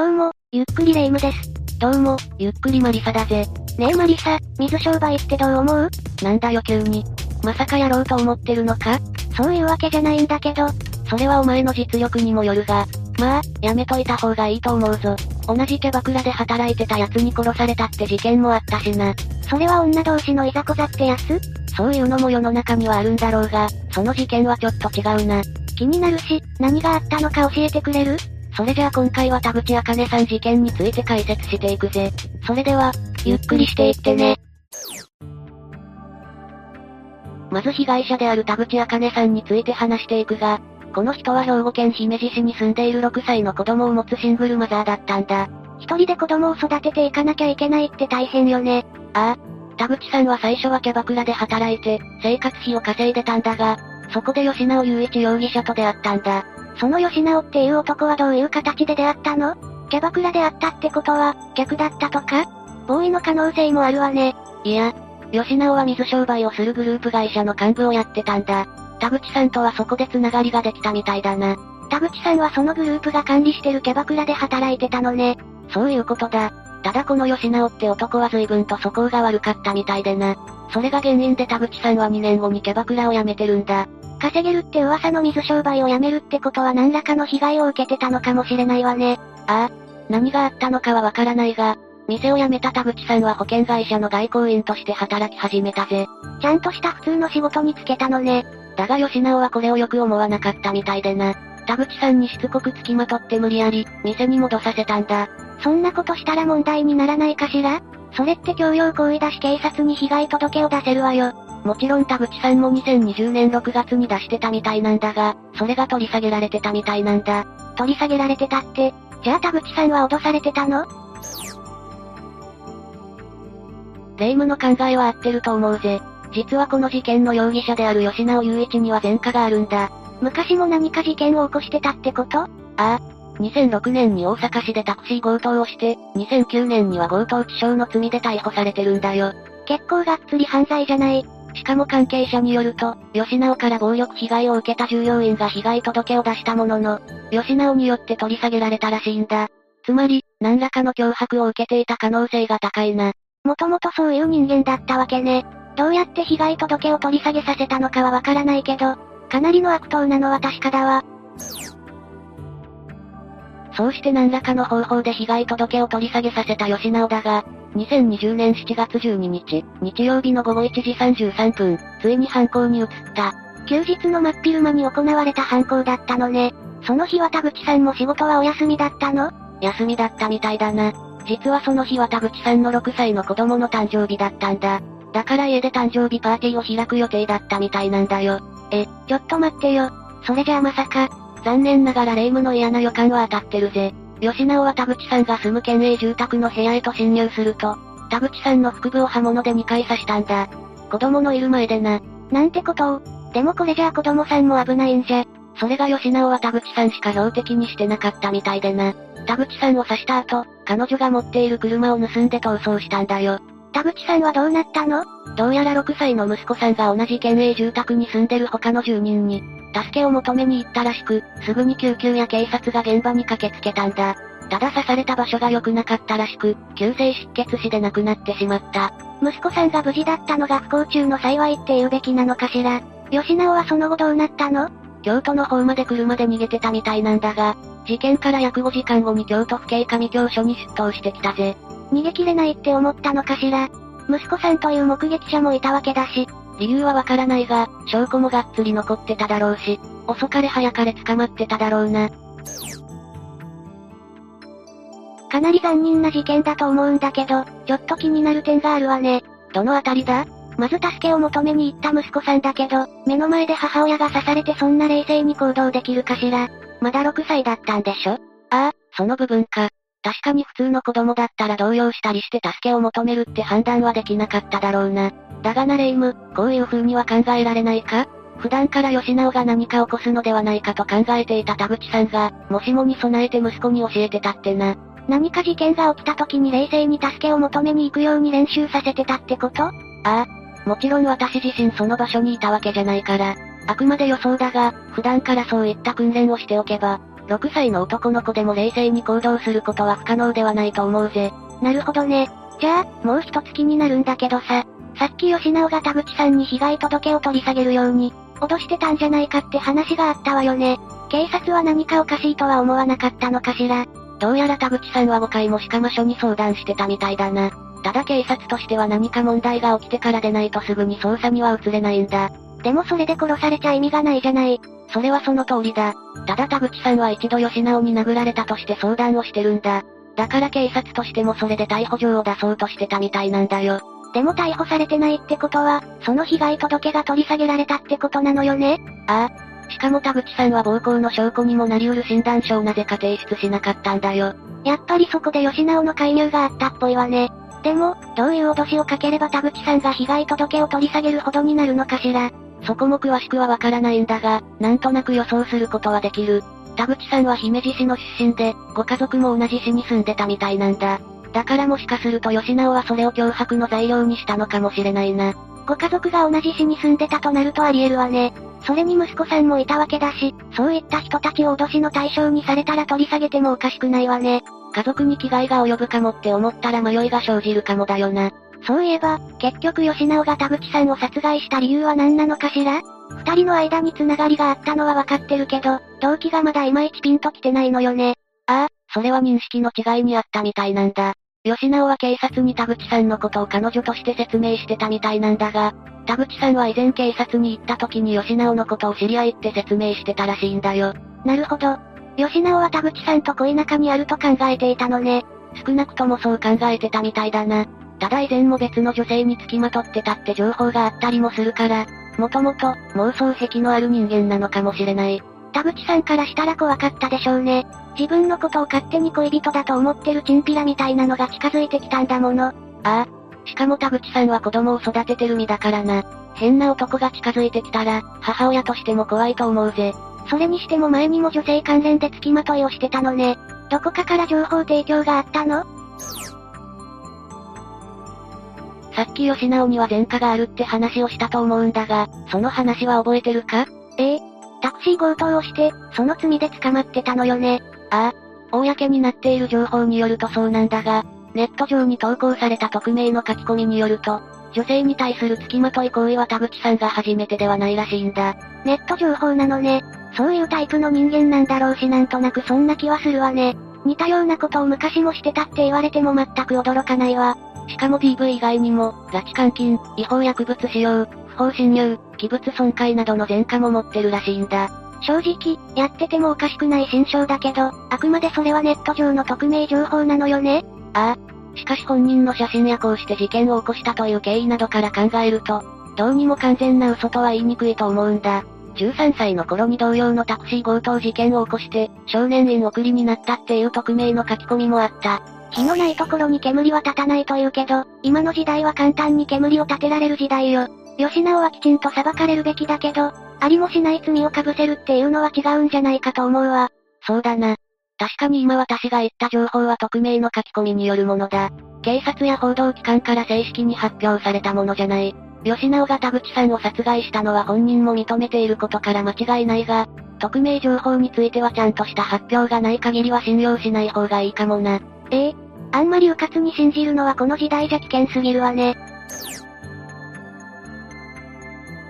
どうも、ゆっくりレ夢ムです。どうも、ゆっくりマリサだぜ。ねえマリサ、水商売ってどう思う？なんだよ急に。まさかやろうと思ってるのか？そういうわけじゃないんだけど、それはお前の実力にもよるが、まあ、やめといた方がいいと思うぞ。同じキャバクラで働いてた奴に殺されたって事件もあったしな。それは女同士のいざこざってやつ？そういうのも世の中にはあるんだろうが、その事件はちょっと違うな。気になるし、何があったのか教えてくれる？それじゃあ今回は田口茜さん事件について解説していくぜ。それでは、ゆっくりしていってね。まず被害者である田口茜さんについて話していくが、この人は兵庫県姫路市に住んでいる6歳の子供を持つシングルマザーだったんだ。一人で子供を育てていかなきゃいけないって大変よね。ああ。田口さんは最初はキャバクラで働いて、生活費を稼いでたんだが、そこで吉直雄一容疑者と出会ったんだ。その吉直っていう男はどういう形で出会ったの？キャバクラで会ったってことは、客だったとか？ボーイの可能性もあるわね。いや、吉直は水商売をするグループ会社の幹部をやってたんだ。田口さんとはそこで繋がりができたみたいだな。田口さんはそのグループが管理してるキャバクラで働いてたのね。そういうことだ。ただこの吉直って男は随分と素行が悪かったみたいでな。それが原因で田口さんは2年後にキャバクラを辞めてるんだ。稼げるって噂の水商売を辞めるってことは何らかの被害を受けてたのかもしれないわね。ああ、何があったのかはわからないが、店を辞めた田口さんは保険会社の外交員として働き始めたぜ。ちゃんとした普通の仕事に就けたのね。だが吉直はこれをよく思わなかったみたいでな。田口さんにしつこく付きまとって無理やり、店に戻させたんだ。そんなことしたら問題にならないかしら？それって強要行為だし警察に被害届を出せるわよ。もちろん田口さんも2020年6月に出してたみたいなんだが、それが取り下げられてたみたいなんだ。取り下げられてたって、じゃあ田口さんは脅されてたの？霊夢の考えは合ってると思うぜ。実はこの事件の容疑者である吉直雄一には前科があるんだ。昔も何か事件を起こしてたってこと？ああ。2006年に大阪市でタクシー強盗をして、2009年には強盗致傷の罪で逮捕されてるんだよ。結構がっつり犯罪じゃない。しかも関係者によると、吉直から暴力被害を受けた従業員が被害届を出したものの、吉直によって取り下げられたらしいんだ。つまり、何らかの脅迫を受けていた可能性が高いな。もともとそういう人間だったわけね。どうやって被害届を取り下げさせたのかはわからないけど、かなりの悪党なのは確かだわ。そうして何らかの方法で被害届を取り下げさせた吉直だが、2020年7月12日、日曜日の午後1時33分、ついに犯行に移った。休日の真っ昼間に行われた犯行だったのね。その日は田口さんも仕事はお休みだったの？休みだったみたいだな。実はその日は田口さんの6歳の子供の誕生日だったんだ。だから家で誕生日パーティーを開く予定だったみたいなんだよ。え、ちょっと待ってよ。それじゃあまさか、残念ながら霊夢の嫌な予感は当たってるぜ。吉直は田口さんが住む県営住宅の部屋へと侵入すると、田口さんの腹部を刃物で2回刺したんだ。子供のいる前でな。なんてことを。でもこれじゃあ子供さんも危ないんじゃ。それが吉直は田口さんしか標的にしてなかったみたいでな。田口さんを刺した後、彼女が持っている車を盗んで逃走したんだよ。田口さんはどうなったの？どうやら6歳の息子さんが同じ県営住宅に住んでる他の住人に、助けを求めに行ったらしく、すぐに救急や警察が現場に駆けつけたんだ。ただ刺された場所が良くなかったらしく、急性失血死で亡くなってしまった。息子さんが無事だったのが不幸中の幸いって言うべきなのかしら。吉直はその後どうなったの？京都の方まで車で逃げてたみたいなんだが、事件から約5時間後に京都府警上京署に出頭してきたぜ。逃げ切れないって思ったのかしら。息子さんという目撃者もいたわけだし、理由はわからないが、証拠もがっつり残ってただろうし、遅かれ早かれ捕まってただろうな。かなり残忍な事件だと思うんだけど、ちょっと気になる点があるわね。どのあたりだ？まず助けを求めに行った息子さんだけど、目の前で母親が刺されてそんな冷静に行動できるかしら。まだ6歳だったんでしょ？ああ、その部分か。確かに普通の子供だったら動揺したりして助けを求めるって判断はできなかっただろうな。だがなレイム、こういう風には考えられないか？普段から吉直が何か起こすのではないかと考えていた田口さんが、もしもに備えて息子に教えてたってな。何か事件が起きた時に冷静に助けを求めに行くように練習させてたってこと？ああ。もちろん私自身その場所にいたわけじゃないから、あくまで予想だが、普段からそういった訓練をしておけば、6歳の男の子でも冷静に行動することは不可能ではないと思うぜ。なるほどね。じゃあ、もう一つ気になるんだけどさ、さっき吉直が田口さんに被害届を取り下げるように、脅してたんじゃないかって話があったわよね。警察は何かおかしいとは思わなかったのかしら。どうやら田口さんは5回も鹿間署に相談してたみたいだな。ただ警察としては何か問題が起きてからでないとすぐに捜査には移れないんだ。でもそれで殺されちゃ意味がないじゃない。それはその通りだ。ただ田口さんは一度吉直に殴られたとして相談をしてるんだ。だから警察としてもそれで逮捕状を出そうとしてたみたいなんだよ。でも逮捕されてないってことは、その被害届が取り下げられたってことなのよねああ。しかも田口さんは暴行の証拠にもなり得る診断書をなぜか提出しなかったんだよ。やっぱりそこで吉直の介入があったっぽいわね。でも、どういう脅しをかければ田口さんが被害届を取り下げるほどになるのかしら。そこも詳しくはわからないんだが、なんとなく予想することはできる。田口さんは姫路市の出身で、ご家族も同じ市に住んでたみたいなんだ。だからもしかすると吉直はそれを脅迫の材料にしたのかもしれないな。ご家族が同じ市に住んでたとなるとあり得るわね。それに息子さんもいたわけだし、そういった人たちを脅しの対象にされたら取り下げてもおかしくないわね。家族に危害が及ぶかもって思ったら迷いが生じるかもだよな。そういえば、結局吉直が田口さんを殺害した理由は何なのかしら？二人の間に繋がりがあったのは分かってるけど、動機がまだいまいちピンと来てないのよね。ああ、それは認識の違いにあったみたいなんだ。吉直は警察に田口さんのことを彼女として説明してたみたいなんだが、田口さんは以前警察に行った時に吉直のことを知り合いって説明してたらしいんだよ。なるほど。吉直は田口さんと恋仲にあると考えていたのね。少なくともそう考えてたみたいだな。ただ以前も別の女性に付きまとってたって情報があったりもするから、もともと、妄想癖のある人間なのかもしれない。田口さんからしたら怖かったでしょうね。自分のことを勝手に恋人だと思ってるチンピラみたいなのが近づいてきたんだもの。ああ。しかも田口さんは子供を育ててる身だからな。変な男が近づいてきたら、母親としても怖いと思うぜ。それにしても前にも女性関連で付きまといをしてたのね。どこかから情報提供があったの？さっき吉直には前科があるって話をしたと思うんだが、その話は覚えてるか？ええ。タクシー強盗をして、その罪で捕まってたのよね。ああ。公になっている情報によるとそうなんだが、ネット上に投稿された匿名の書き込みによると、女性に対する付きまとい行為は田口さんが初めてではないらしいんだ。ネット情報なのね。そういうタイプの人間なんだろうしなんとなくそんな気はするわね。似たようなことを昔もしてたって言われても全く驚かないわ。しかも DV 以外にも、拉致監禁、違法薬物使用、不法侵入、器物損壊などの前科も持ってるらしいんだ。正直、やっててもおかしくない心象だけど、あくまでそれはネット上の匿名情報なのよねああ。しかし本人の写真やこうして事件を起こしたという経緯などから考えると、どうにも完全な嘘とは言いにくいと思うんだ。13歳の頃に同様のタクシー強盗事件を起こして、少年院送りになったっていう匿名の書き込みもあった。火のないところに煙は立たないというけど、今の時代は簡単に煙を立てられる時代よ。吉直はきちんと裁かれるべきだけど、ありもしない罪を被せるっていうのは違うんじゃないかと思うわ。そうだな。確かに今私が言った情報は匿名の書き込みによるものだ。警察や報道機関から正式に発表されたものじゃない。吉直が田口さんを殺害したのは本人も認めていることから間違いないが、匿名情報についてはちゃんとした発表がない限りは信用しない方がいいかもな。ええあんまり迂闊に信じるのはこの時代じゃ危険すぎるわね。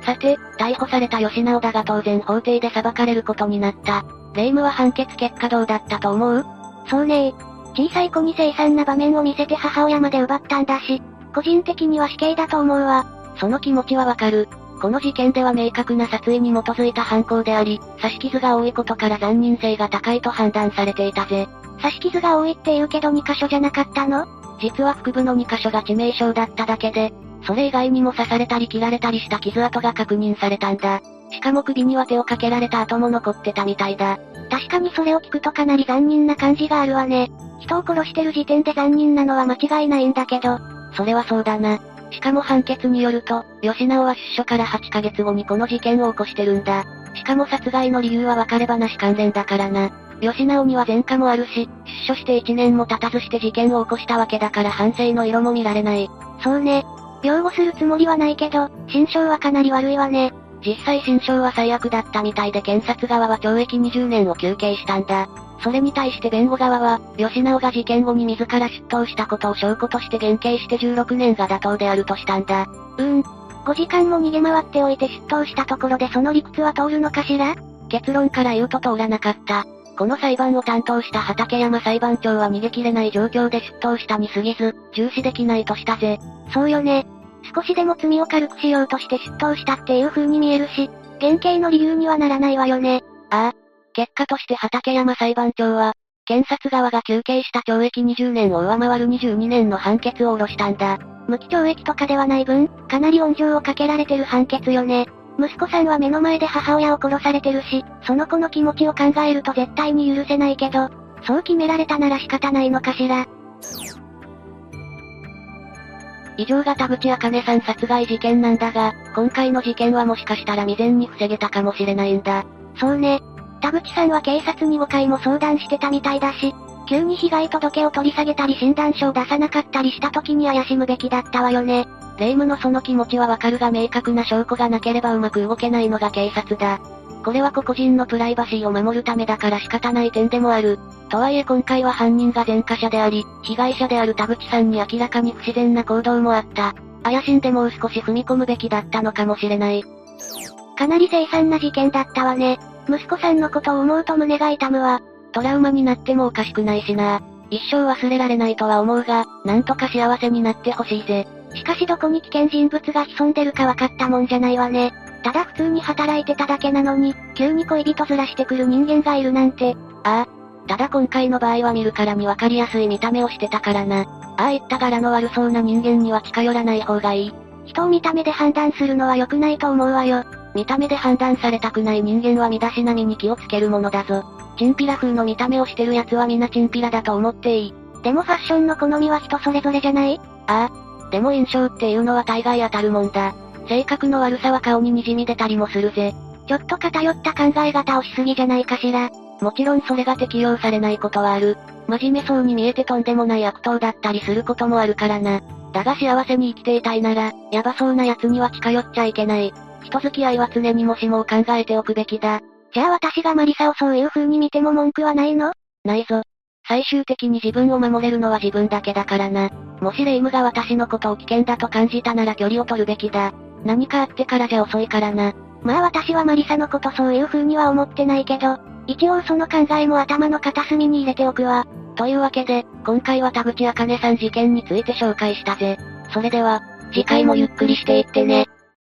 さて、逮捕された吉直だが当然法廷で裁かれることになった。霊夢は判決結果どうだったと思う？そうね小さい子に凄惨な場面を見せて母親まで奪ったんだし、個人的には死刑だと思うわ。その気持ちはわかる。この事件では明確な殺意に基づいた犯行であり、刺し傷が多いことから残忍性が高いと判断されていたぜ。刺し傷が多いって言うけど2箇所じゃなかったの？実は腹部の2箇所が致命傷だっただけで、それ以外にも刺されたり切られたりした傷跡が確認されたんだ。しかも首には手をかけられた跡も残ってたみたいだ。確かにそれを聞くとかなり残忍な感じがあるわね。人を殺してる時点で残忍なのは間違いないんだけど。それはそうだな。しかも判決によると、吉直は出所から8ヶ月後にこの事件を起こしてるんだ。しかも殺害の理由は別れ話関連だからな。吉直には前科もあるし、出所して1年も経たずして事件を起こしたわけだから反省の色も見られない。そうね。擁護するつもりはないけど、心象はかなり悪いわね。実際心証は最悪だったみたいで検察側は懲役20年を求刑したんだ。それに対して弁護側は、吉直が事件後に自ら出頭したことを証拠として減刑して16年が妥当であるとしたんだ。うーん。5時間も逃げ回っておいて出頭したところでその理屈は通るのかしら？結論から言うと通らなかった。この裁判を担当した畠山裁判長は逃げ切れない状況で出頭したに過ぎず、重視できないとしたぜ。そうよね。少しでも罪を軽くしようとして出頭したっていう風に見えるし、減刑の理由にはならないわよね。ああ。結果として畠山裁判長は、検察側が求刑した懲役20年を上回る22年の判決を下ろしたんだ。無期懲役とかではない分、かなり温情をかけられてる判決よね。息子さんは目の前で母親を殺されてるし、その子の気持ちを考えると絶対に許せないけど、そう決められたなら仕方ないのかしら。以上が田口茜さん殺害事件なんだが、今回の事件はもしかしたら未然に防げたかもしれないんだ。そうね。田口さんは警察に5回も相談してたみたいだし、急に被害届を取り下げたり診断書を出さなかったりした時に怪しむべきだったわよね。霊夢のその気持ちはわかるが明確な証拠がなければうまく動けないのが警察だ。これは個々人のプライバシーを守るためだから仕方ない点でもある。とはいえ今回は犯人が前科者であり、被害者である田口さんに明らかに不自然な行動もあった。怪しんでもう少し踏み込むべきだったのかもしれない。かなり凄惨な事件だったわね。息子さんのことを思うと胸が痛むわ。トラウマになってもおかしくないしな。一生忘れられないとは思うが、なんとか幸せになってほしいぜ。しかしどこに危険人物が潜んでるか分かったもんじゃないわね。ただ普通に働いてただけなのに、急に恋人ずらしてくる人間がいるなんて。ああ。ただ今回の場合は見るからに分かりやすい見た目をしてたからな。ああいった柄の悪そうな人間には近寄らない方がいい。人を見た目で判断するのは良くないと思うわよ。見た目で判断されたくない人間は身だしなみに気をつけるものだぞ。チンピラ風の見た目をしてる奴は皆チンピラだと思っていい。でもファッションの好みは人それぞれじゃない？ああ。でも印象っていうのは大概当たるもんだ。性格の悪さは顔に滲み出たりもするぜ。ちょっと偏った考え方をしすぎじゃないかしら。もちろんそれが適用されないことはある。真面目そうに見えてとんでもない悪党だったりすることもあるからな。だが幸せに生きていたいなら、ヤバそうな奴には近寄っちゃいけない。人付き合いは常にもしもを考えておくべきだ。じゃあ私がマリサをそういう風に見ても文句はないの？ないぞ。最終的に自分を守れるのは自分だけだからな。もしレイムが私のことを危険だと感じたなら距離を取るべきだ。何かあってからじゃ遅いからな。まあ私はマリサのことそういう風には思ってないけど、一応その考えも頭の片隅に入れておくわ。というわけで、今回は田口茜さん事件について紹介したぜ。それでは、次回もゆっくりしていってね。